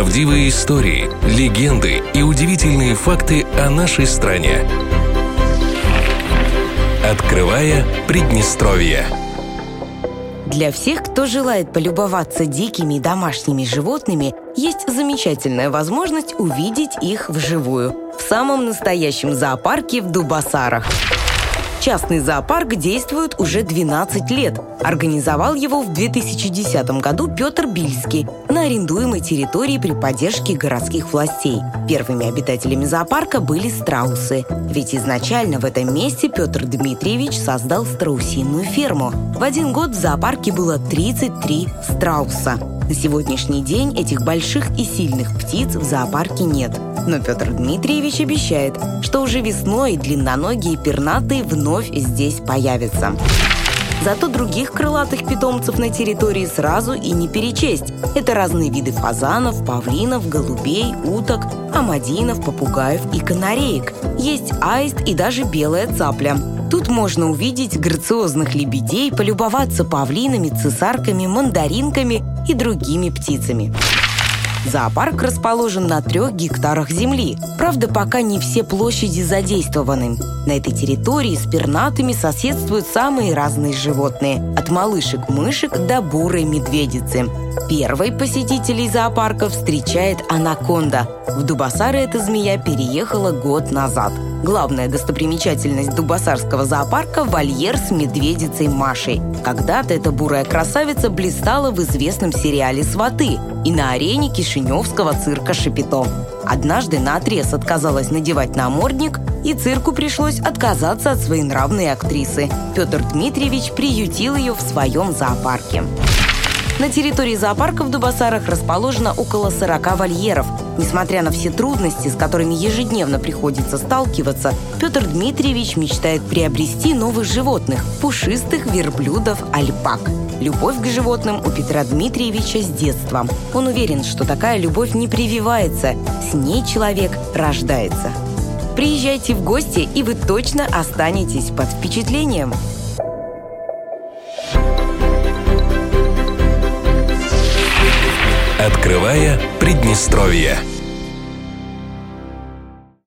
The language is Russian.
Правдивые истории, легенды и удивительные факты о нашей стране. Открывая Приднестровье. Для всех, кто желает полюбоваться дикими домашними животными, есть замечательная возможность увидеть их вживую в самом настоящем зоопарке в Дубасарах. Частный зоопарк действует уже 12 лет. Организовал его в 2010 году Петр Бильский на арендуемой территории при поддержке городских властей. Первыми обитателями зоопарка были страусы. Ведь изначально в этом месте Петр Дмитриевич создал страусиную ферму. В один год в зоопарке было 33 страуса. На сегодняшний день этих больших и сильных птиц в зоопарке нет. Но Петр Дмитриевич обещает, что уже весной длинноногие пернатые вновь здесь появятся. Зато других крылатых питомцев на территории сразу и не перечесть. Это разные виды фазанов, павлинов, голубей, уток, амадинов, попугаев и канареек. Есть аист и даже белая цапля. Тут можно увидеть грациозных лебедей, полюбоваться павлинами, цесарками, мандаринками и другими птицами. Зоопарк расположен на трех гектарах земли. Правда, пока не все площади задействованы. На этой территории с пернатыми соседствуют самые разные животные. От малышек-мышек до бурой медведицы. Первой посетителей зоопарка встречает анаконда. В Дубасары эта змея переехала год назад. Главная достопримечательность Дубасарского зоопарка – вольер с медведицей Машей. Когда-то эта бурая красавица блистала в известном сериале «Сваты» и на арене Кишиневского цирка «Шапито». Однажды на отрез отказалась надевать намордник, и цирку пришлось отказаться от своей нравной актрисы. Петр Дмитриевич приютил ее в своем зоопарке. На территории зоопарка в Дубасарах расположено около 40 вольеров. Несмотря на все трудности, с которыми ежедневно приходится сталкиваться, Петр Дмитриевич мечтает приобрести новых животных – пушистых верблюдов альпак. Любовь к животным у Петра Дмитриевича с детства. Он уверен, что такая любовь не прививается, с ней человек рождается. Приезжайте в гости, и вы точно останетесь под впечатлением. Открывая Приднестровье.